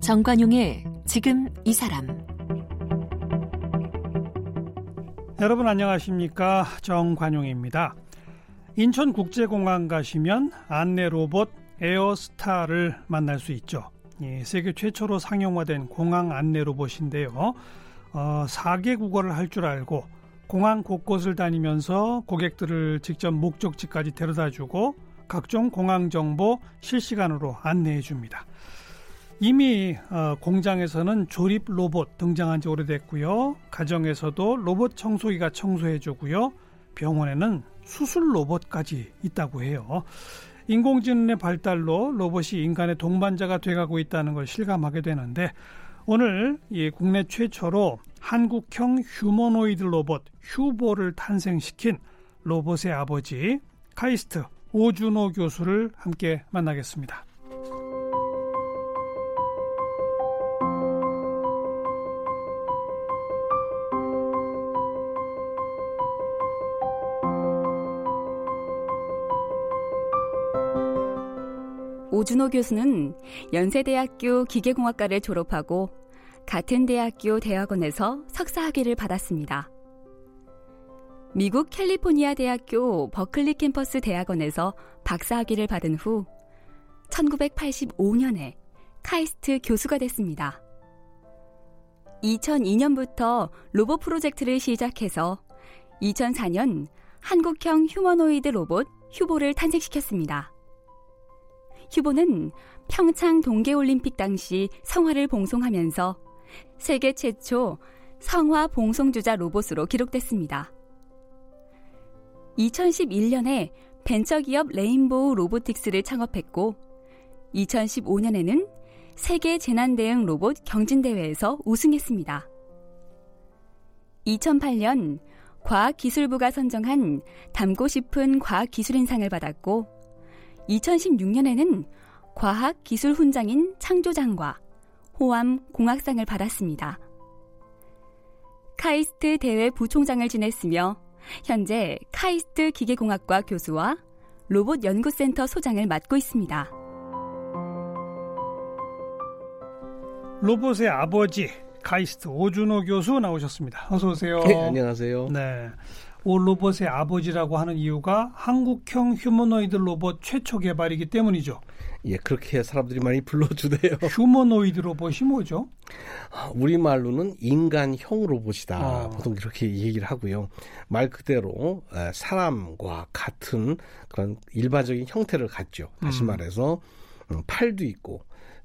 정관용의 지금 이 사람 여러분 안녕하십니까 정관용입니다. 인천국제공항 가시면 안내 로봇 에어스타를 만날 수 있죠. 예, 세계 최초로 상용화된 공항 안내 로봇인데요. 어, 4개 국어를 할 줄 알고 공항 곳곳을 다니면서 고객들을 직접 목적지까지 데려다 주고 각종 공항 정보 실시간으로 안내해 줍니다. 이미 어, 공장에서는 조립 로봇 등장한 지 오래됐고요. 가정에서도 로봇 청소기가 청소해 주고요. 병원에는 수술 로봇까지 있다고 해요. 인공지능의 발달로 로봇이 인간의 동반자가 돼가고 있다는 걸 실감하게 되는데 오늘 이 국내 최초로 한국형 휴머노이드 로봇 휴보를 탄생시킨 로봇의 아버지 카이스트 오준호 교수를 함께 만나겠습니다. 오준호 교수는 연세대학교 기계공학과를 졸업하고 같은 대학교 대학원에서 석사학위를 받았습니다. 미국 캘리포니아 대학교 버클리 캠퍼스 대학원에서 박사학위를 받은 후 1985년에 카이스트 교수가 됐습니다. 2002년부터 로봇 프로젝트를 시작해서 2004년 한국형 휴머노이드 로봇 휴보를 탄생시켰습니다. 휴보는 평창 동계올림픽 당시 성화를 봉송하면서 세계 최초 성화 봉송주자 로봇으로 기록됐습니다. 2011년에 벤처기업 레인보우 로보틱스를 창업했고 2015년에는 세계 재난대응 로봇 경진대회에서 우승했습니다. 2008년 과학기술부가 선정한 닮고 싶은 과학기술인상을 받았고 2016년에는 과학 기술 훈장인 창조장과 호암 공학상을 받았습니다. 카이스트 대회 부총장을 지냈으며 현재 카이스트 기계공학과 교수와 로봇 연구센터 소장을 맡고 있습니다. 로봇의 아버지 카이스트 오준호 교수 나오셨습니다. 어서 오세요. 네, 안녕하세요. 네. 오 로봇의 아버지라고 하는 이유가 한국형 휴머노이드 로봇 최초 개발이기 때문이죠. 예, 그렇게 사람들이 많이 불러주대요. 휴머노이드 로봇이 뭐죠? 우리 말로는 인간형 로봇이다. 어. 보통 이렇게 얘기를 하고요. 말 그대로 사람과 같은 그런 일반적인 형태를 갖죠. 다시 음. 말해서 음, 팔도 있고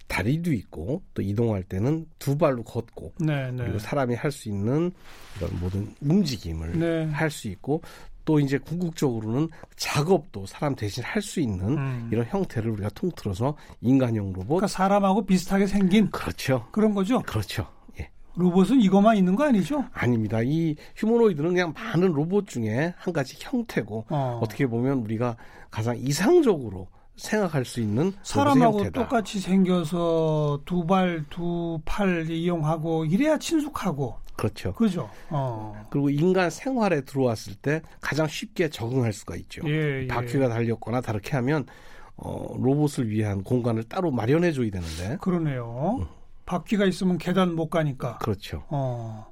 다리도 있고 또 이동할 때는 두 발로 걷고 네, 네. 그리고 사람이 할 수 있는 이런 모든 움직임을 네. 할수 있고 또 이제 궁극적으로는 작업도 사람 대신 할 수 있는 음. 이런 형태를 우리가 통틀어서 인간형 로봇 그러니까 사람하고 비슷하게 생긴 그렇죠. 그런 거죠. 그렇죠. 예. 로봇은 이것만 있는 거 아니죠? 아닙니다. 이 휴머노이드는 그냥 많은 로봇 중에 한 가지 형태고 어. 어. 떻게 보면 우리가 가장 이상적으로 생각할 수 있는 사람하고. 똑같이 생겨서 두 발, 두 팔 이용하고 이래야 친숙하고 그렇죠. 그죠? 어. 그리고 인간 생활에 들어왔을 때 가장 쉽게 적응할 수가 있죠. 예, 예. 바퀴가 달렸거나 다르게 하면 어, 로봇을 위한 공간을 따로 마련해 줘야 되는데 그러네요. 바퀴가 있으면 계단 못 가니까. 그렇죠. 어.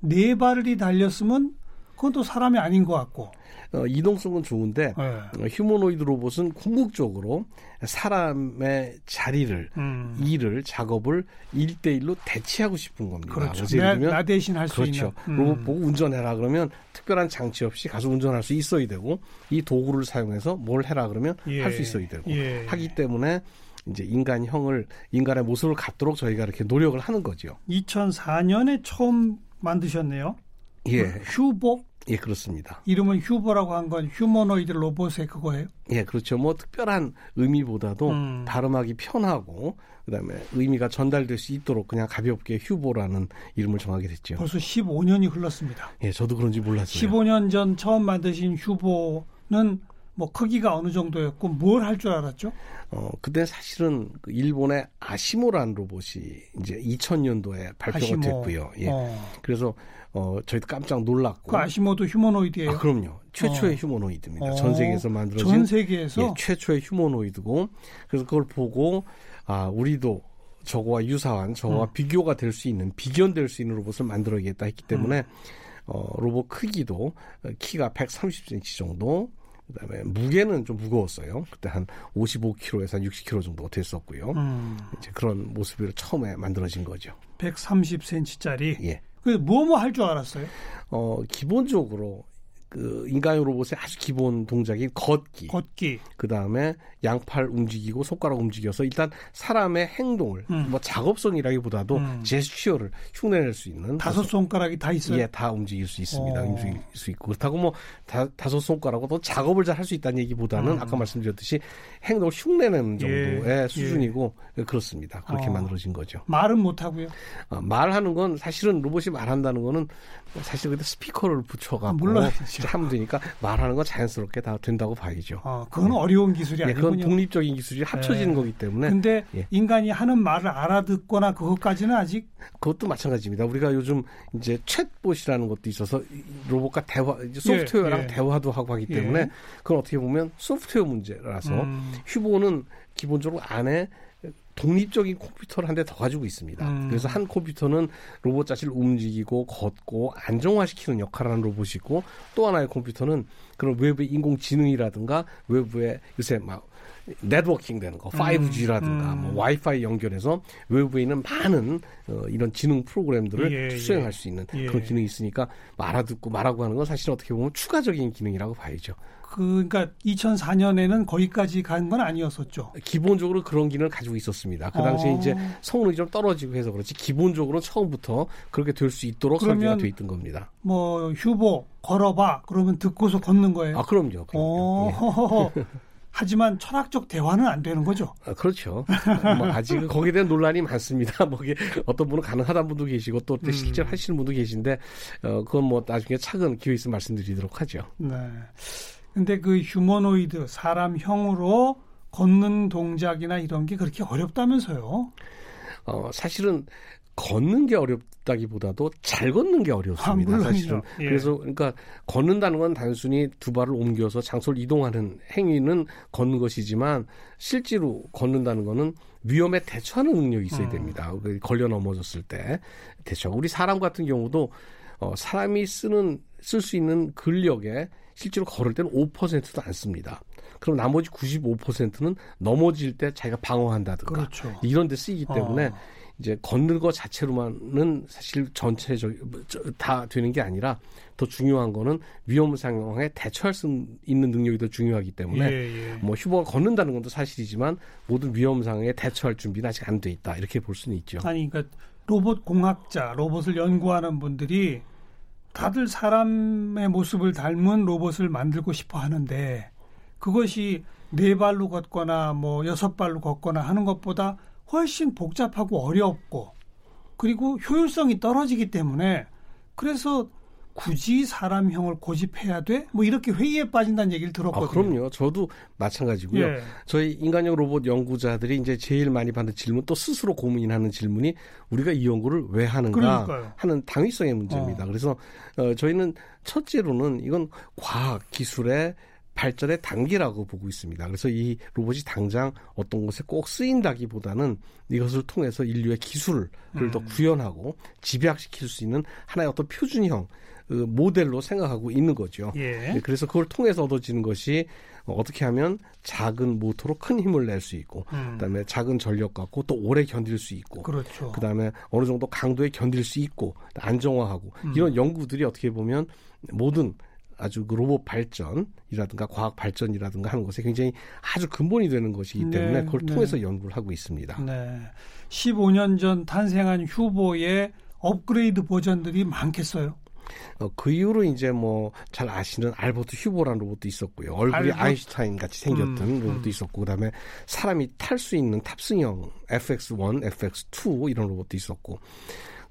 네 발이 달렸으면 그건 또 사람이 아닌 것 같고. 어, 이동성은 좋은데 예. 어, 휴머노이드 로봇은 궁극적으로 사람의 자리를 음. 일을 작업을 일대일로 대체하고 싶은 겁니다. 그렇죠. 나, 예를 들면 나 대신 할수 그렇죠. 있는. 음. 로봇 보고 운전해라 그러면 특별한 장치 없이 가서 운전할 수 있어야 되고 이 도구를 사용해서 뭘 해라 그러면 예. 할수 있어야 되고 예. 하기 때문에 이제 인간형을 인간의 모습을 갖도록 저희가 이렇게 노력을 하는 거죠. 2004년에 처음 만드셨네요. 예, 휴보 예 그렇습니다. 이름은 휴보라고 한 건 휴머노이드 로봇의 그거예요. 예, 그렇죠. 뭐 특별한 의미보다도 음. 발음하기 편하고 그다음에 의미가 전달될 수 있도록 그냥 가볍게 휴보라는 이름을 정하게 됐죠. 벌써 15년이 흘렀습니다. 예, 저도 그런지 몰랐어요. 15년 전 처음 만드신 휴보는 뭐 크기가 어느 정도였고 뭘 할 줄 알았죠? 어, 그때 사실은 그 일본의 아시모라는 로봇이 이제 2000년도에 발표가 아시모. 됐고요. 예. 어. 그래서 어, 저희도 깜짝 놀랐고. 그 아시모도 휴머노이드예요. 아, 그럼요. 최초의 어. 휴머노이드입니다. 어. 전 세계에서 만들어진 전 세계에서 예, 최초의 휴머노이드고 그래서 그걸 보고 아 우리도 저거와 유사한 저거와 음. 비교가 될 수 있는 비견될 수 있는 로봇을 만들어야겠다 했기 때문에 음. 어 로봇 크기도 어, 키가 130cm 정도 그다음에 무게는 좀 무거웠어요. 그때 한 55kg에서 한 60kg 정도 됐었고요. 음, 이제 그런 모습으로 처음에 만들어진 거죠. 130cm짜리. 예. 그 뭐뭐 할 줄 알았어요? 어 기본적으로 그 인간용 로봇의 아주 기본 동작인 걷기. 걷기. 그 다음에 양팔 움직이고 손가락 움직여서 일단 사람의 행동을 음. 뭐 작업성이라기보다도 음. 제스처를 흉내낼 수 있는 다섯 손가락이 다 있어요. 예, 다 움직일 수 있습니다. 어. 움직일 수 있고 그렇다고 뭐 다, 다섯 손가락으로 작업을 잘 할 수 있다는 얘기보다는 음. 아까 말씀드렸듯이 행동을 흉내내는 정도의 예, 수준이고 그렇습니다. 그렇게 어. 만들어진 거죠. 말은 못 하고요. 어, 말하는 건 사실은 로봇이 말한다는 거는 사실 근데 스피커를 붙여갖고 아, 물론이죠. 하면 되니까 말하는 건 자연스럽게 다 된다고 봐야죠. 어, 그건 어려운 기술이 예, 그건 아니군요. 독립적인 기술이 합쳐지는 예. 거기 때문에 근데 예. 인간이 하는 말을 알아듣거나 그것까지는 아직 그것도 마찬가지입니다. 우리가 요즘 이제 챗봇이라는 것도 있어서 이 로봇과 대화, 소프트웨어랑 예, 예. 대화도 하고 하기 때문에 예. 그건 어떻게 보면 소프트웨어 문제라서 음, 휴보는 기본적으로 안에 독립적인 컴퓨터를 한 대 더 가지고 있습니다. 음. 그래서 한 컴퓨터는 로봇 자체를 움직이고 걷고 안정화시키는 역할을 하는 로봇이고 또 하나의 컴퓨터는 그런 외부의 인공지능이라든가 외부의 요새 막 네트워킹 되는 거, 5G라든가 음. 뭐 와이파이 연결해서 외부에 있는 많은 어, 이런 지능 프로그램들을 예, 수행할 예. 수 있는 예. 그런 기능이 있으니까 알아듣고 말하고 하는 건 사실 어떻게 보면 추가적인 기능이라고 봐야죠. 그, 그러니까 2004년에는 거기까지 간 건 아니었었죠. 기본적으로 그런 기능을 가지고 있었습니다. 그 당시에 어. 이제 성능이 좀 떨어지고 해서 그렇지 기본적으로 처음부터 그렇게 될 수 있도록 설계가 돼 있던 겁니다. 뭐 휴보 걸어봐 그러면 듣고서 걷는 거예요. 아 그럼요. 그럼요. 어, 예. 하지만 철학적 대화는 안 되는 거죠. 아, 그렇죠. 뭐 아직 거기에 대한 논란이 많습니다. 뭐 이게 어떤 분은 가능하다는 분도 계시고 또 음. 실제로 하시는 분도 계신데 어, 그건 뭐 나중에 차근 기회 있으면 말씀드리도록 하죠. 네. 근데 그 휴머노이드 사람형으로 걷는 동작이나 이런 게 그렇게 어렵다면서요? 어, 사실은 걷는 게 어렵다기보다도 잘 걷는 게 어렵습니다. 아. 사실은. 예. 그래서 그러니까 걷는다는 건 단순히 두 발을 옮겨서 장소를 이동하는 행위는 걷는 것이지만 실제로 걷는다는 거는 위험에 대처하는 능력이 있어야 음. 됩니다. 그 걸려 넘어졌을 때 대처. 우리 사람 같은 경우도 어, 사람이 쓰는 쓸 수 있는 근력에 실제로 걸을 때는 5%도 안 씁니다. 그럼 나머지 95%는 넘어질 때 자기가 방어한다든가 그렇죠. 이런 데 쓰이기 때문에 어. 이제 걷는 것 자체로만은 사실 전체적 저- 다 되는 게 아니라 더 중요한 거는 위험 상황에 대처할 수 있는 능력이 더 중요하기 때문에 예, 예. 뭐 휴버가 걷는다는 것도 사실이지만 모든 위험 상황에 대처할 준비는 아직 안 돼 있다 이렇게 볼 수는 있죠. 아니 그러니까 로봇 공학자, 로봇을 연구하는 분들이 다들 사람의 모습을 닮은 로봇을 만들고 싶어 하는데 그것이 네 발로 걷거나 뭐 여섯 발로 걷거나 하는 것보다 훨씬 복잡하고 어렵고 그리고 효율성이 떨어지기 때문에 그래서 굳이 사람형을 고집해야 돼? 뭐 이렇게 회의에 빠진다는 얘기를 아, 들었거든요. 그럼요. 저도 마찬가지고요. 예. 저희 인간형 로봇 연구자들이 이제 제일 많이 받는 질문 또 스스로 고민하는 질문이 우리가 이 연구를 왜 하는가 그러니까요. 하는 당위성의 문제입니다. 어. 그래서 어, 저희는 첫째로는 이건 과학 기술의 발전의 단계라고 보고 있습니다. 그래서 이 로봇이 당장 어떤 곳에 꼭 쓰인다기보다는 이것을 통해서 인류의 기술을 더 음. 구현하고 집약시킬 수 있는 하나의 어떤 표준형 그 모델로 생각하고 있는 거죠. 예. 네, 그래서 그걸 통해서 얻어지는 것이 어, 어떻게 하면 작은 모터로 큰 힘을 낼 수 있고 음. 그다음에 작은 전력 갖고 또 오래 견딜 수 있고 그렇죠. 그다음에 어느 정도 강도에 견딜 수 있고 안정화하고 음. 이런 연구들이 어떻게 보면 모든 아주 그 로봇 발전이라든가 과학 발전이라든가 하는 것에 굉장히 아주 근본이 되는 것이기 때문에 네, 그걸 네. 통해서 연구를 하고 있습니다. 네. 15년 전 탄생한 휴보의 업그레이드 버전들이 많겠어요. 어, 그 이후로 이제 뭐 잘 아시는 알버트 휴보라는 로봇도 있었고요. 얼굴이 알버- 아인슈타인 같이 생겼던 음, 로봇도 음. 있었고 그다음에 사람이 탈 수 있는 탑승형 FX1, FX2 이런 로봇도 있었고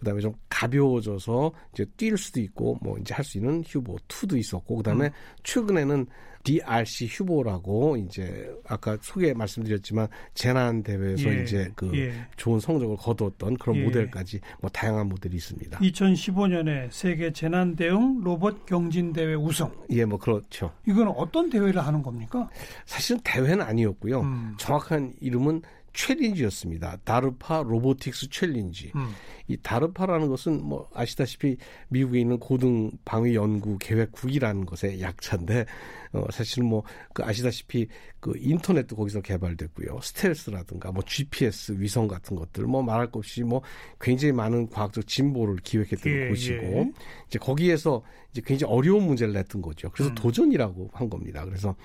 그다음에 좀 가벼워져서 이제 뛸 수도 있고 뭐 이제 할 수 있는 휴보 2도 있었고 그다음에 음. 최근에는 DRC 휴보라고 이제 아까 소개 말씀드렸지만 재난 대회에서 예, 이제 그 예. 좋은 성적을 거두었던 그런 예. 모델까지 뭐 다양한 모델이 있습니다. 2015년에 세계 재난 대응 로봇 경진 대회 우승. 예, 뭐 그렇죠. 이건 어떤 대회를 하는 겁니까? 사실은 대회는 아니었고요. 음. 정확한 이름은 challenge였습니다. DARPA Robotics Challenge. 음. 이 DARPA라는 것은 뭐 아시다시피 미국에 있는 고등 방위 연구 계획국이라는 것의 약자인데 어 사실은 뭐 그 아시다시피 그 인터넷도 거기서 개발됐고요. 스텔스라든가 뭐 GPS 위성 같은 것들 뭐 말할 것 없이 뭐 굉장히 많은 과학적 진보를 기획했던 예, 곳이고 예. 이제 거기에서 이제 굉장히 어려운 문제를 냈던 거죠. 그래서 음. 도전이라고 한 겁니다. 그래서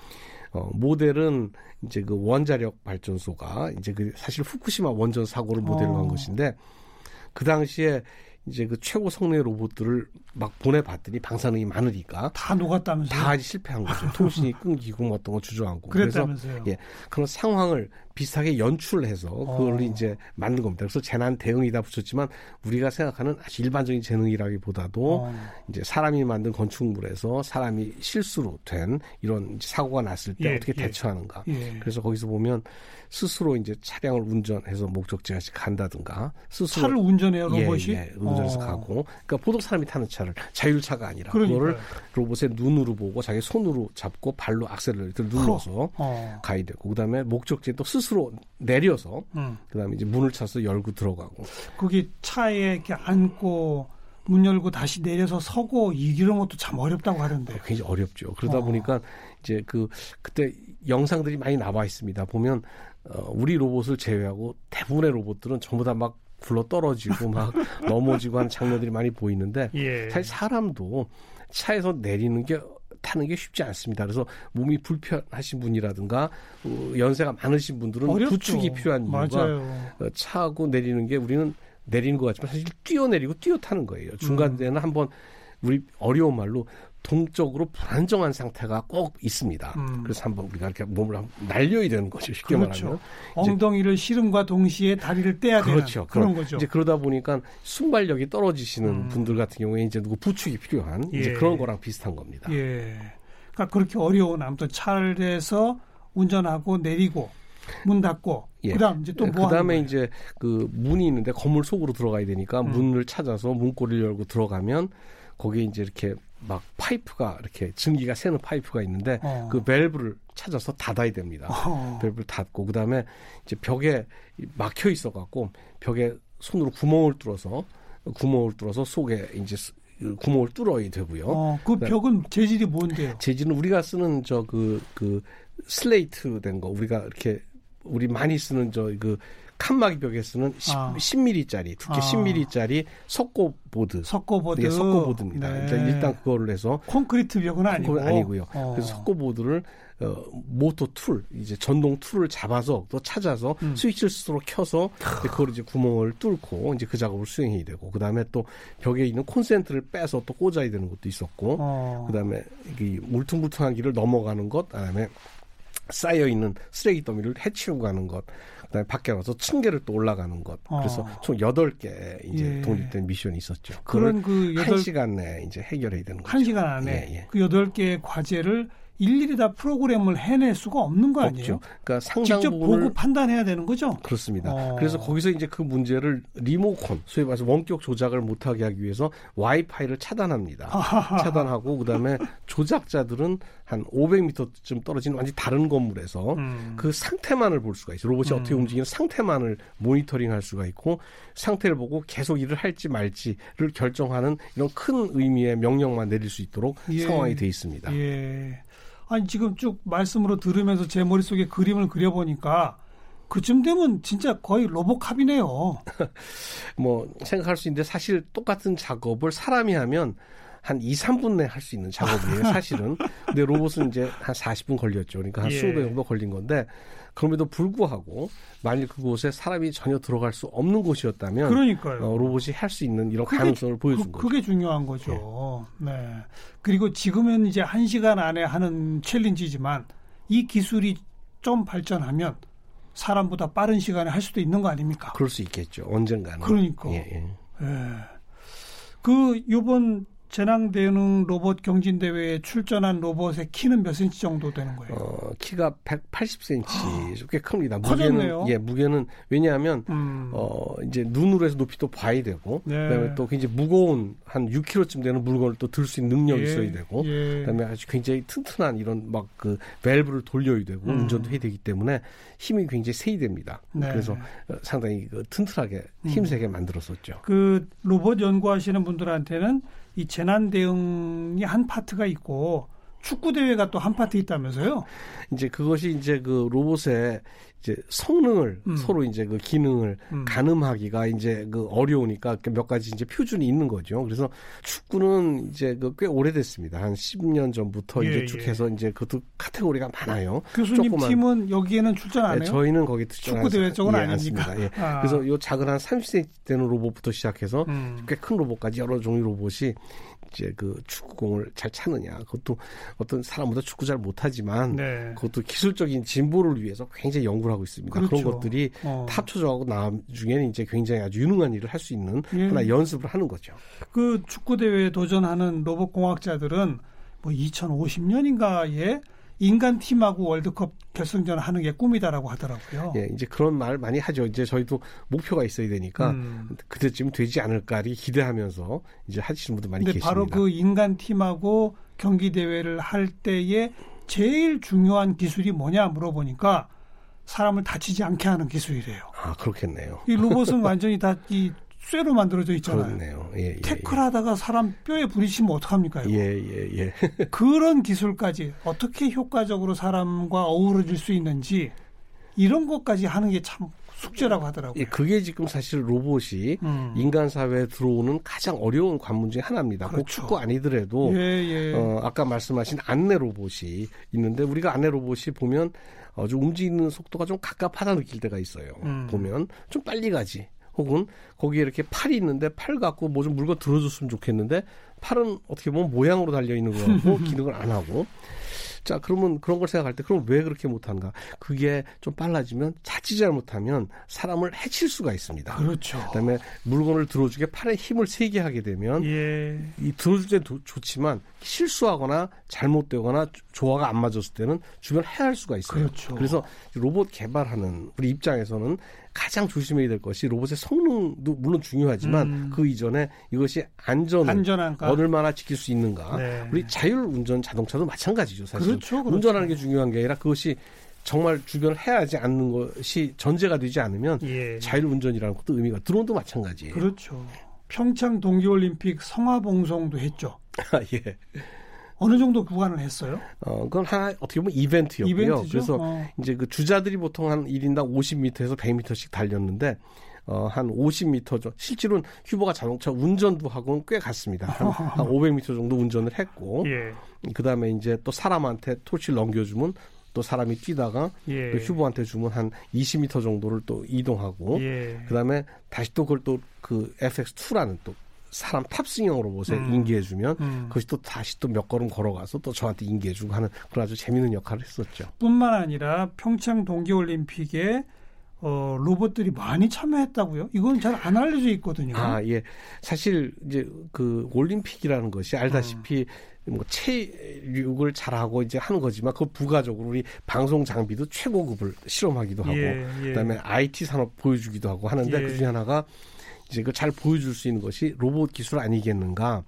어, 모델은 이제 그 원자력 발전소가 이제 그 사실 후쿠시마 원전 사고를 모델로 한 어. 것인데 그 당시에 이제 그 최고 성능의 로봇들을 막 보내봤더니 방사능이 많으니까 다 녹았다면서요? 다 실패한 거죠. 통신이 끊기고 뭐 어떤 거 주저앉고. 그래서 그랬다면서요? 예, 그런 상황을 비슷하게 연출해서 그걸 어. 이제 만든 겁니다. 그래서 재난 대응이다 붙였지만 우리가 생각하는 아주 일반적인 재능이라기보다도 어. 이제 사람이 만든 건축물에서 사람이 실수로 된 이런 사고가 났을 때 예, 어떻게 예. 대처하는가. 예. 그래서 거기서 보면 스스로 이제 차량을 운전해서 목적지까지 간다든가 스스로 차를 운전해요 로봇이? 예, 예, 운전해서 어. 가고 그러니까 보통 사람이 타는 차를 자율차가 아니라 그러니까요. 그거를 로봇의 눈으로 보고 자기 손으로 잡고 발로 악셀러레이터를 눌러서 어. 가야 되고 그다음에 목적지에 또 스스로 내려서 음. 그다음에 이제 문을 차서 열고 들어가고 거기 차에 이렇게 앉고 문 열고 다시 내려서 서고 이- 이런 것도 참 어렵다고 하던데. 굉장히 어렵죠. 그러다 어. 보니까 이제 그 그때 영상들이 많이 나와 있습니다. 보면 어, 우리 로봇을 제외하고 대부분의 로봇들은 전부 다 막 굴러 떨어지고 막 넘어지고 하는 장면들이 많이 보이는데 예. 사실 사람도 차에서 내리는 게 타는 게 쉽지 않습니다. 그래서 몸이 불편하신 분이라든가 어, 연세가 많으신 분들은 어렵죠. 부축이 필요한 이유가 맞아요. 어, 차하고 내리는 게 우리는 내리는 것 같지만 사실 뛰어내리고 뛰어 타는 거예요. 음. 중간에는 한번 우리 어려운 말로 동적으로 불안정한 상태가 꼭 있습니다. 음. 그래서 한번 우리가 이렇게 몸을 날려야 되는 거죠. 쉽게 그렇죠. 말하면. 엉덩이를 시름과 동시에 다리를 떼야 되는 그렇죠. 그런 거죠. 이제 그러다 보니까 순발력이 떨어지시는 음. 분들 같은 경우에 이제 누구 부축이 필요한 이제 예. 그런 거랑 비슷한 겁니다. 예. 그러니까 그렇게 어려운 아무튼 차에서 운전하고 내리고 문 닫고 예. 그다음 이제 또뭐 그다음에? 이제 그 문이 있는데 건물 속으로 들어가야 되니까 음. 문을 찾아서 문고리를 열고 들어가면 거기에 이제 이렇게 막 파이프가 이렇게 증기가 새는 파이프가 있는데 어. 그 밸브를 찾아서 닫아야 됩니다. 어. 밸브를 닫고 그다음에 이제 벽에 막혀 있어 갖고 벽에 손으로 구멍을 뚫어서 구멍을 뚫어서 속에 이제 스- 그 구멍을 뚫어야 되고요. 어, 그 네. 벽은 재질이 뭔데요? 재질은 우리가 쓰는 저그그 슬레이트 된 거 우리가 이렇게 우리 많이 쓰는 저 그 칸막이 벽에 쓰는 10, 아. 10mm짜리 두께 아. 10mm짜리 석고 보드. 석고 보드. 예, 석고 보드입니다. 네. 일단, 일단 그거를 해서 콘크리트 벽은 아니고 아니고요. 어. 그래서 석고 보드를 어, motor tool 이제 전동 툴을 잡아서 또 찾아서 음. 스위치를 스스로 켜서 이제 그걸 이제 구멍을 뚫고 이제 그 작업을 수행해야 되고 그 다음에 또 벽에 있는 콘센트를 빼서 또 꽂아야 되는 것도 있었고 어. 그 다음에 이 울퉁불퉁한 길을 넘어가는 것, 그다음에 쌓여 있는 쓰레기 더미를 해치우고 가는 것, 그다음에 밖에 나서 층계를 또 올라가는 것. 그래서 어. 총 여덟 개 이제 예. 독립된 미션이 있었죠. 그런 그한 여덟 시간 내에 이제 해결해야 되는 거죠. 한 시간 안에 예, 예. 그 여덟 개의 과제를 일일이 다 프로그램을 해낼 수가 없는 거 아니에요? 없죠. 그러니까 상당 직접 보고 판단해야 되는 거죠? 그렇습니다. 어. 그래서 거기서 이제 그 문제를 리모컨, 소위 말해서 원격 조작을 못하게 하기 위해서 와이파이를 차단합니다. 차단하고 그다음에 조작자들은 한 500m쯤 떨어진 완전히 다른 건물에서 음. 그 상태만을 볼 수가 있어요. 로봇이 음. 어떻게 움직이는 상태만을 모니터링할 수가 있고 상태를 보고 계속 일을 할지 말지를 결정하는 이런 큰 의미의 명령만 내릴 수 있도록 예. 상황이 돼 있습니다. 예. 아니 지금 쭉 말씀으로 들으면서 제 머릿속에 그림을 그려보니까 그쯤 되면 진짜 거의 로봇캅이네요. 뭐 생각할 수 있는데 사실 똑같은 작업을 사람이 하면 한 2, 3분 내에 할 수 있는 작업이에요, 사실은. 근데 로봇은 이제 한 40분 걸렸죠. 그러니까 한 예. 20분 정도 걸린 건데 그럼에도 불구하고 만일 그곳에 사람이 전혀 들어갈 수 없는 곳이었다면 그러니까요. 어, 로봇이 할 수 있는 이런 그게 가능성을 보여준 그, 거죠. 그게 중요한 거죠. 네. 그리고 지금은 이제 한 시간 안에 하는 챌린지지만 이 기술이 좀 발전하면 사람보다 빠른 시간에 할 수도 있는 거 아닙니까? 그럴 수 있겠죠. 언젠가는. 그러니까. 예, 예. 예. 그 요번 재난 대응 로봇 경진 대회에 출전한 로봇의 키는 몇 센치 정도 되는 거예요? 어, 키가 180cm 꽤 큽니다. 커졌네요. 무게는 예, 무게는 왜냐하면 음. 어 이제 눈으로 해서 높이 또 봐야 되고 네. 그다음에 또 굉장히 무거운 한 6kg쯤 되는 물건을 또 들 수 있는 능력이 예, 있어야 되고 예. 그다음에 아주 굉장히 튼튼한 이런 막 그 밸브를 돌려야 되고 음. 운전도 해야 되기 때문에 힘이 굉장히 세이 됩니다. 네. 그래서 어, 상당히 그 튼튼하게 힘세게 만들었었죠. 그 로봇 연구하시는 분들한테는 이 재난 대응이 한 파트가 있고 축구 대회가 또 한 파트 있다면서요? 이제 그것이 이제 그 로봇의 이제 성능을 음. 서로 이제 그 기능을 음. 가늠하기가 이제 그 어려우니까 그몇 가지 이제 표준이 있는 거죠. 그래서 축구는 이제 그 꽤 오래됐습니다. 한 10년 전부터 예, 이제 예. 쭉 해서 이제 그것도 카테고리가 많아요. 교수님 조그만- 팀은 여기에는 출전 안 네, 해요? 저희는 거기 축구 대회 쪽은 예, 아닙니까? 않습니다. 예. 아. 그래서 요 작은 한 30cm 되는 로봇부터 시작해서 음. 꽤큰 로봇까지 여러 종류 로봇이 이제 그 축구공을 잘 차느냐. 그것도 어떤 사람보다 축구 잘 못하지만 네. 그것도 기술적인 진보를 위해서 굉장히 연구를 하고 있습니다. 그런 그렇죠. 것들이 어. 합쳐져가고 나중에는 이제 굉장히 아주 유능한 일을 할 수 있는 예. 하나 연습을 하는 거죠. 그 축구 대회에 도전하는 로봇 공학자들은 뭐 2050년인가에 인간 팀하고 월드컵 결승전 하는 게 꿈이다라고 하더라고요. 예, 이제 그런 말 많이 하죠. 이제 저희도 목표가 있어야 되니까 음. 그때쯤 되지 않을까 이 기대하면서 이제 하시는 분들 많이 계십니다. 바로 그 인간 팀하고 경기 대회를 할 때에 제일 중요한 기술이 뭐냐 물어보니까 사람을 다치지 않게 하는 기술이래요. 아 그렇겠네요. 이 로봇은 완전히 다 이 쇠로 만들어져 있잖아요. 그렇네요. 예, 예, 태클하다가 사람 뼈에 부딪히면 어떡합니까? 이거? 예, 예, 예. 그런 기술까지 어떻게 효과적으로 사람과 어우러질 수 있는지 이런 것까지 하는 게 참 숙제라고 하더라고요. 예, 그게 지금 사실 로봇이 음. 인간 사회에 들어오는 가장 어려운 관문 중에 하나입니다. 꼭 그렇죠. 축구 아니더라도 예, 예. 어, 아까 말씀하신 안내 로봇이 있는데 우리가 안내 로봇이 보면 아주 움직이는 속도가 좀 갑갑하다 느낄 때가 있어요. 음. 보면 좀 빨리 가지. 혹은 거기에 이렇게 팔이 있는데 팔 갖고 뭐 좀 물건 들어줬으면 좋겠는데 팔은 어떻게 보면 모양으로 달려 있는 거 같고 기능을 안 하고 자 그러면 그런 걸 생각할 때 그럼 왜 그렇게 못한가 그게 좀 빨라지면 자칫 잘못하면 사람을 해칠 수가 있습니다. 그렇죠. 그다음에 물건을 들어주게 팔에 힘을 세게 하게 되면 예. 이 들어줄 때 도- 좋지만 실수하거나 잘못되거나 조- 조화가 안 맞았을 때는 주변 해할 수가 있어요. 그렇죠. 래서 로봇 개발하는 우리 입장에서는 가장 조심해야 될 것이 로봇의 성능도 물론 중요하지만 음. 그 이전에 이것이 안전을? 얼마나 지킬 수 있는가. 네. 우리 자율 운전 자동차도 마찬가지죠. 사실 그렇죠, 그렇죠. 운전하는 게 중요한 게 아니라 그것이 정말 주변을 해하지 않는 것이 전제가 되지 않으면 예. 자율 운전이라는 것도 의미가 드론도 마찬가지예요. 그렇죠. 평창 동계올림픽 성화봉송도 했죠. 예. 어느 정도 구간을 했어요? 어, 그건 하나 어떻게 보면 이벤트였고요. 이벤트죠. 그래서 어. 이제 그 주자들이 보통 한 1인당 50m에서 100m씩 달렸는데 어, 한 50m 정 실제로는 휴버가 자동차 운전도 하고는 꽤 갔습니다. 한, 한 500m 정도 운전을 했고 예. 그다음에 이제 또 사람한테 토치를 넘겨주면 또 사람이 뛰다가 예. 그 휴버한테 주면 한 20m 정도를 또 이동하고 예. 그다음에 다시 또 그걸 또 그 FX2라는 또 사람 탑승형 로봇에 음. 인계해주면 음. 그것이 또 다시 또 몇 걸음 걸어가서 또 저한테 인계해주고 하는 그런 아주 재미있는 역할을 했었죠. 뿐만 아니라 평창 동계올림픽에 어, 로봇들이 많이 참여했다고요? 이건 잘 안 알려져 있거든요. 아, 예. 사실 이제 그 올림픽이라는 것이 알다시피 음. 뭐 체육을 잘하고 이제 하는 거지만 그 부가적으로 우리 방송 장비도 최고급을 실험하기도 하고 예, 예. 그다음에 IT 산업 보여주기도 하고 하는데 예. 그 중에 하나가 이제 그 잘 보여줄 수 있는 것이 로봇 기술 아니겠는가.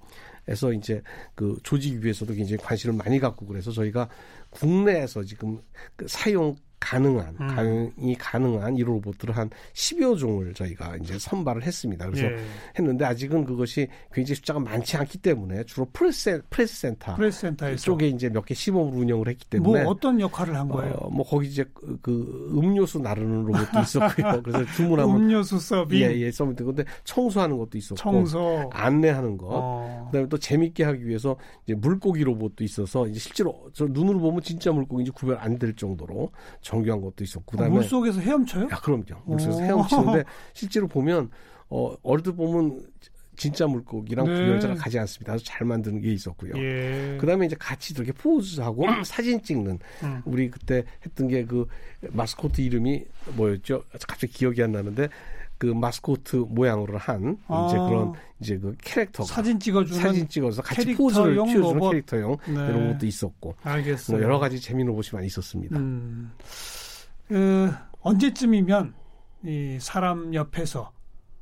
해서 이제 그 조직 위에서도 굉장히 관심을 많이 갖고 그래서 저희가 국내에서 지금 그 사용 가능한 음. 가용이 가능한 이 로봇들을 한 10여 종을 저희가 이제 선발을 했습니다. 그래서 예. 했는데 아직은 그것이 굉장히 숫자가 많지 않기 때문에 주로 프레스 프레스 센터 프레스 센터에서 쪽에 이제 몇 개 시범으로 운영을 했기 뭐 때문에 어떤 역할을 한 거예요? 어, 뭐 거기 이제 그, 그 음료수 나르는 로봇도 있었고요. 그래서 주문하면 음료수 서빙, 예예 서비스 근데 청소하는 것도 있었고 청소, 안내하는 것 어, 그다음에 또 재밌게 하기 위해서 이제 물고기 로봇도 있어서 이제 실제로 저 눈으로 보면 진짜 물고기인지 구별 안 될 정도로 정교한 것도 있었고 그다음에 물 속에서 헤엄쳐요? 야 그럼요 물 속에서 오. 헤엄치는데 실제로 보면 어 어리들 보면 진짜 물고기랑 네. 구별자가 가지 않습니다. 아주 잘 만드는 게 있었고요. 예. 그다음에 이제 같이 이렇게 포즈하고 사진 찍는 음. 우리 그때 했던 게 그 마스코트 이름이 뭐였죠? 갑자기 기억이 안 나는데 그 마스코트 모양으로 한 아. 이제 그런 이제 그 캐릭터가 사진 찍어주는 사진 찍어서 같이 캐릭터용 포즈를 취해주는. 캐릭터용 네. 이런 것도 있었고 알겠어요. 뭐 여러 가지 재미있는 로봇이 많이 있었습니다. 음, 그 언제쯤이면 이 사람 옆에서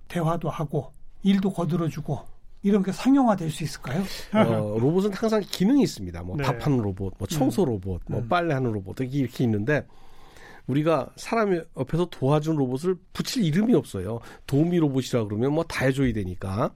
대화도 하고 일도 거들어주고 이런 게 상용화 될 수 있을까요? 어, 로봇은 항상 기능이 있습니다. 뭐 네. 밥하는 로봇, 뭐 청소 로봇, 뭐 음. 빨래하는 로봇 이렇게 있는데 우리가 사람 옆에서 도와준 로봇을 붙일 이름이 없어요. 도우미 로봇이라 그러면 뭐 다 해줘야 되니까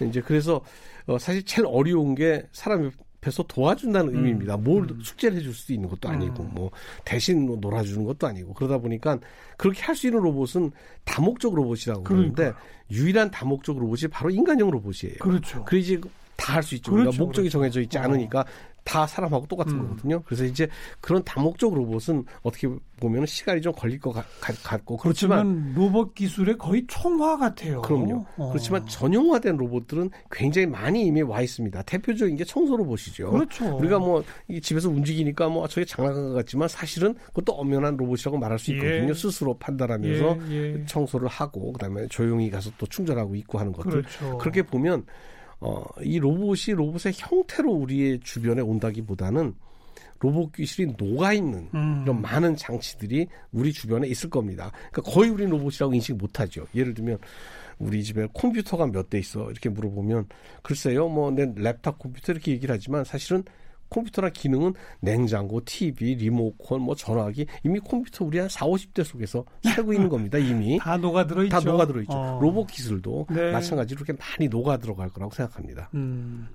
이제 그래서 어, 사실 제일 어려운 게 사람 옆에서 도와준다는 음. 의미입니다. 뭘 음. 숙제를 해줄 수도 있는 것도 아니고 음. 뭐 대신 뭐 놀아주는 것도 아니고 그러다 보니까 그렇게 할 수 있는 로봇은 다목적 로봇이라고 그러는데 그러니까. 유일한 다목적 로봇이 바로 인간형 로봇이에요. 그렇죠. 그래 이제 다할 수 있죠. 그렇죠, 그러니까 목적이 그렇죠. 정해져 있지 어. 않으니까 다 사람하고 똑같은 음. 거거든요. 그래서 이제 그런 다목적 로봇은 어떻게 보면 시간이 좀 걸릴 것 같, 같, 고 그렇지만 로봇 기술의 거의 총화 같아요. 그럼요. 어. 그렇지만 전용화된 로봇들은 굉장히 많이 이미 와 있습니다. 대표적인 게 청소 로봇이죠. 그렇죠. 우리가 뭐이 집에서 움직이니까 뭐 저게 장난감 같지만 사실은 그것도 엄연한 로봇이라고 말할 수 예. 있거든요. 스스로 판단하면서 예, 예. 청소를 하고 그다음에 조용히 가서 또 충전하고 있고 하는 것들 그렇죠. 그렇게 보면 어, 이 로봇이 로봇의 형태로 우리의 주변에 온다기보다는 로봇 기술이 녹아 있는 음. 이런 많은 장치들이 우리 주변에 있을 겁니다. 그러니까 거의 우리 로봇이라고 인식 못하죠. 예를 들면 우리 집에 컴퓨터가 몇 대 있어 이렇게 물어보면 글쎄요, 뭐 내 랩탑 컴퓨터 이렇게 얘기를 하지만 사실은 컴퓨터나 기능은 냉장고, TV, 리모컨, 뭐 전화기 이미 컴퓨터 우리 한 4, 50대 속에서 살고 있는 겁니다. 이미 다 녹아 들어 있죠. 다 녹아 들어 있죠. 어. 로봇 기술도 네. 마찬가지로 이렇게 많이 녹아 들어 갈 거라고 생각합니다. 음.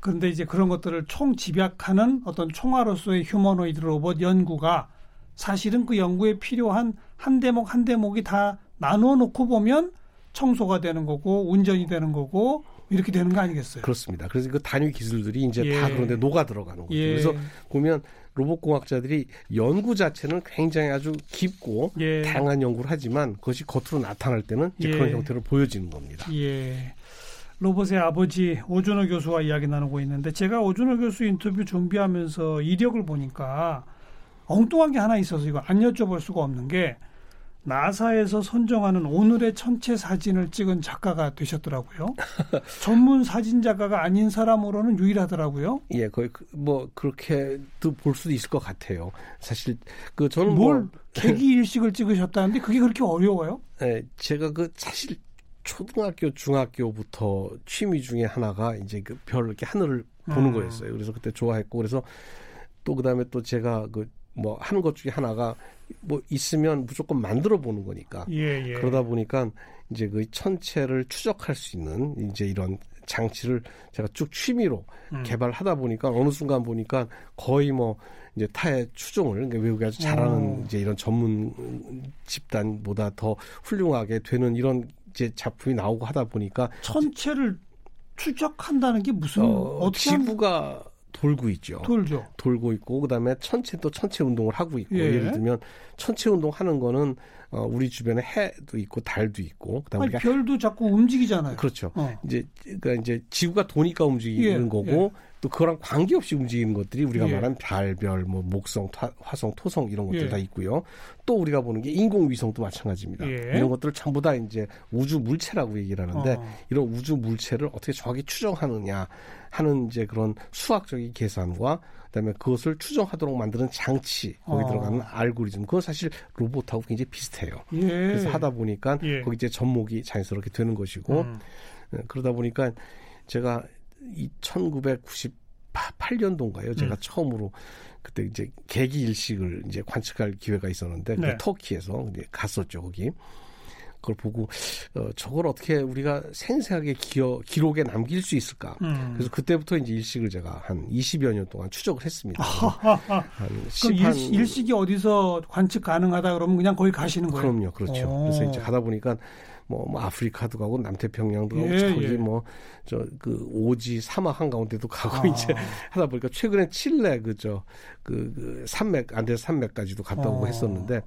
그런데 이제 그런 것들을 총 집약하는 어떤 총화로서의 휴머노이드 로봇 연구가 사실은 그 연구에 필요한 한 대목 한 대목이 다 나누어 놓고 보면 청소가 되는 거고 운전이 되는 거고 이렇게 되는 거 아니겠어요? 그렇습니다. 그래서 그 단위 기술들이 이제 예. 다 그런데 녹아 들어가는 거죠. 예. 그래서 보면 로봇 공학자들이 연구 자체는 굉장히 아주 깊고 예. 다양한 연구를 하지만 그것이 겉으로 나타날 때는 이제 예. 그런 형태로 보여지는 겁니다. 예. 로봇의 아버지 오준호 교수와 이야기 나누고 있는데 제가 오준호 교수 인터뷰 준비하면서 이력을 보니까 엉뚱한 게 하나 있어서 이거 안 여쭤볼 수가 없는 게 나사에서 선정하는 오늘의 천체 사진을 찍은 작가가 되셨더라고요. 전문 사진 작가가 아닌 사람으로는 유일하더라고요. 예, 거의 그- 뭐 그렇게도 볼 수도 있을 것 같아요. 사실 그 저는 뭘 뭐 계기 일식을 찍으셨다는데 그게 그렇게 어려워요? 예, 제가 그 사실 초등학교, 중학교부터 취미 중에 하나가 이제 그 별 이렇게 하늘을 보는 음. 거였어요. 그래서 그때 좋아했고 그래서 또 그다음에 또 제가 그 뭐 하는 것 중에 하나가 뭐 있으면 무조건 만들어 보는 거니까 예, 예. 그러다 보니까 이제 그 천체를 추적할 수 있는 이제 이런 장치를 제가 쭉 취미로 음. 개발하다 보니까 어느 순간 보니까 거의 뭐 이제 타의 추종을 그러니까 외국에 아주 잘하는 어. 이제 이런 전문 집단보다 더 훌륭하게 되는 이런 이제 작품이 나오고 하다 보니까 천체를 추적한다는 게 무슨 어, 어, 떻게 지구가 돌고 있죠. 돌죠? 돌고 있고 그다음에 천체 또 천체 운동을 하고 있고 예. 예. 를 들면 천체 운동 하는 거는 어, 우리 주변에 해도 있고 달도 있고 그다음에 아니, 별도 자꾸 움직이잖아요. 그렇죠. 어. 이제 그러니까 이제 지구가 도니까 움직이는 예, 거고 또 그거랑 관계없이 움직이는 것들이 우리가 예. 말하는 달별, 뭐 목성, 타- 화성, 토성 이런 것들 예. 다 있고요. 또 우리가 보는 게 인공위성도 마찬가지입니다. 예. 이런 것들을 전부 다 이제 우주 물체라고 얘기를 하는데 어. 이런 우주 물체를 어떻게 정확히 추정하느냐 하는 이제 그런 수학적인 계산과 그다음에 그것을 추정하도록 만드는 장치 거기 어. 들어가는 알고리즘 그건 사실 로봇하고 굉장히 비슷해요. 예. 그래서 하다 보니까 예. 거기 이제 접목이 자연스럽게 되는 것이고 음. 예, 그러다 보니까 제가 이 1998년도인가요? 제가 음. 처음으로 그때 이제 계기 일식을 이제 관측할 기회가 있었는데 그 네. 터키에서 이제 갔었죠 거기. 그걸 보고 어, 저걸 어떻게 우리가 생생하게 기어, 기록에 남길 수 있을까? 음. 그래서 그때부터 이제 일식을 제가 한 20여 년 동안 추적을 했습니다. 하하하. 한 그럼 10한 일, 일식 이 어디서 관측 가능하다 그러면 그냥 거기 가시는 거예요? 그럼요, 그렇죠. 오. 그래서 이제 가다 보니까 뭐, 뭐 아프리카도 가고 남태평양도 가고 예, 저기 예. 뭐저 그 오지 사막 한 가운데도 가고 아. 이제 하다 보니까 최근에 칠레 그저 그, 그 산맥 안데스 산맥까지도 갔다 오고 어. 했었는데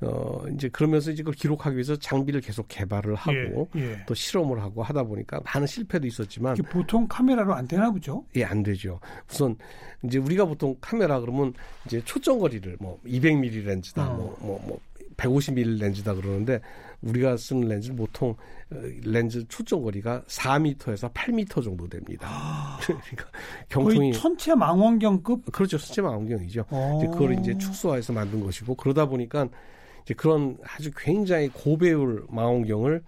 어 이제 그러면서 이제 그걸 기록하기 위해서 장비를 계속 개발을 하고 예, 예. 또 실험을 하고 하다 보니까 많은 실패도 있었지만 보통 카메라로 안 되나 보죠? 예, 안 되죠. 우선 이제 우리가 보통 카메라 그러면 이제 초점 거리를 뭐 200mm 렌즈다, 어. 뭐 뭐 뭐 150mm 렌즈다 그러는데 우리가 쓰는 렌즈는 보통 어, 렌즈 초점 거리가 4m에서 8m 정도 됩니다. 그러니까 경통이 거의 천체 망원경급 그렇죠. 천체 망원경이죠. 이제 그걸 이제 축소해서 만든 것이고 그러다 보니까 이제 그런 아주 굉장히 고배율 망원경을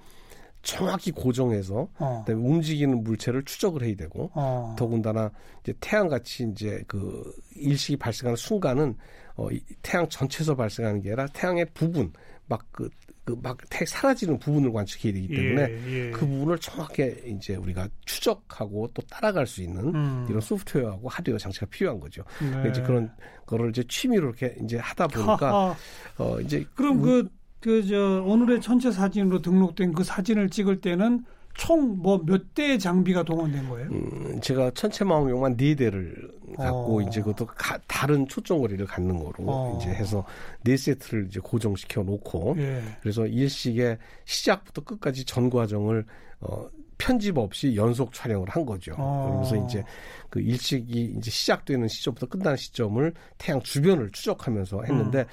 정확히 고정해서 어. 움직이는 물체를 추적을 해야 되고 어. 더군다나 이제 태양 같이 이제 그 일식이 발생하는 순간은 어, 태양 전체에서 발생하는 게 아니라 태양의 부분 막 그 그막 사라지는 부분을 관측해야 되기 때문에 예, 예. 그 부분을 정확하게 이제 우리가 추적하고 또 따라갈 수 있는 음. 이런 소프트웨어하고 하드웨어 장치가 필요한 거죠. 네. 이제 그런 거를 이제 취미로 이렇게 이제 하다 보니까 어 이제 그럼 그 그 저 오늘의 전체 사진으로 등록된 그 사진을 찍을 때는 총 뭐 몇 대의 장비가 동원된 거예요? 음, 제가 천체 망원경만 네 대를 갖고 어. 이제 그것도 가, 다른 초점 거리를 갖는 거로 어. 이제 해서 네 세트를 이제 고정시켜 놓고 예. 그래서 일식의 시작부터 끝까지 전 과정을 어 편집 없이 연속 촬영을 한 거죠. 어. 그러면서 이제 그 일식이 이제 시작되는 시점부터 끝나는 시점을 태양 주변을 추적하면서 했는데 음.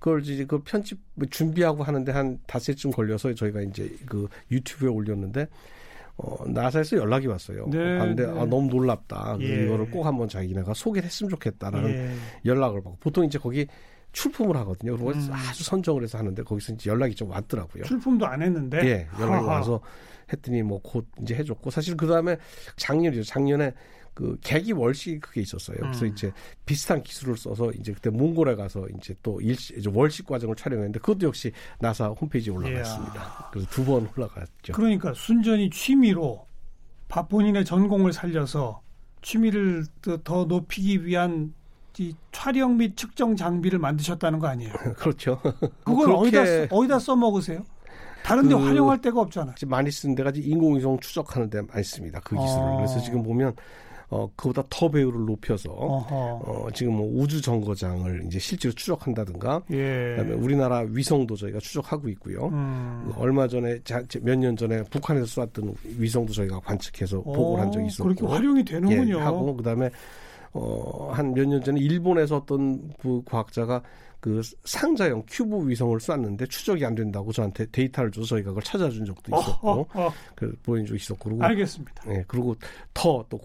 그걸 이제 그 편집 준비하고 하는데 한 닷새쯤 걸려서 저희가 이제 그 유튜브에 올렸는데 어, 나사에서 연락이 왔어요. 네, 근데 네. 아, 너무 놀랍다. 예. 이거를 꼭 한번 자기네가 소개를 했으면 좋겠다라는 예. 연락을 받고 보통 이제 거기 출품을 하거든요. 그리고 음. 아주 선정을 해서 하는데 거기서 이제 연락이 좀 왔더라고요. 출품도 안 했는데. 예, 연락이 하하. 와서 했더니 뭐 곧 이제 해줬고 사실 그 다음에 작년이죠. 작년에 그 계기 월시 그게 있었어요. 그래서 음. 이제 비슷한 기술을 써서 이제 그때 몽골에 가서 이제 또 일시 이제 월식 과정을 촬영했는데 그것도 역시 나사 홈페이지에 올라갔습니다. 이야. 그래서 두 번 올라갔죠. 그러니까 순전히 취미로 본인의 전공을 살려서 취미를 더 높이기 위한 이 촬영 및 측정 장비를 만드셨다는 거 아니에요? 그렇죠. 그걸 어디다 어디다 써먹으세요? 다른데 그, 활용할 데가 없잖아. 많이 쓰는 데가 인공위성 추적하는 데 많이 씁니다. 그 기술을. 어. 그래서 지금 보면 어, 그보다 더 배율을 높여서 어, 지금 뭐 우주 정거장을 이제 실제로 추적한다든가 예. 그다음에 우리나라 위성도 저희가 추적하고 있고요. 음. 얼마 전에 몇 년 전에 북한에서 쏘았던 위성도 저희가 관측해서 어, 보고를 한 적이 있었고 그렇게 활용이 되는군요. 예, 하고 그다음에 어, 한 몇 년 전에 일본에서 어떤 그 과학자가 그 상자형 큐브 위성을 쐈는데 추적이 안 된다고 저한테 데이터를 줘서 저희가 그걸 찾아준 적도 있었고, 어, 어, 어. 그 보여준 적이 있었고, 그리고 알겠습니다. 예, 그리고 더 또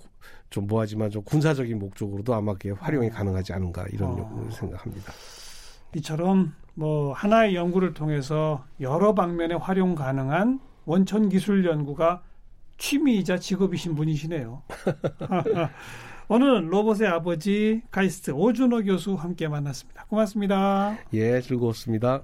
좀 뭐하지만 좀 군사적인 목적으로도 아마 그게 활용이 어. 가능하지 않은가 이런 어. 생각합니다. 이처럼 뭐 하나의 연구를 통해서 여러 방면에 활용 가능한 원천 기술 연구가 취미이자 직업이신 분이시네요. 오늘 로봇의 아버지 가이스트 오준호 교수 함께 만났습니다. 고맙습니다. 예, 즐거웠습니다.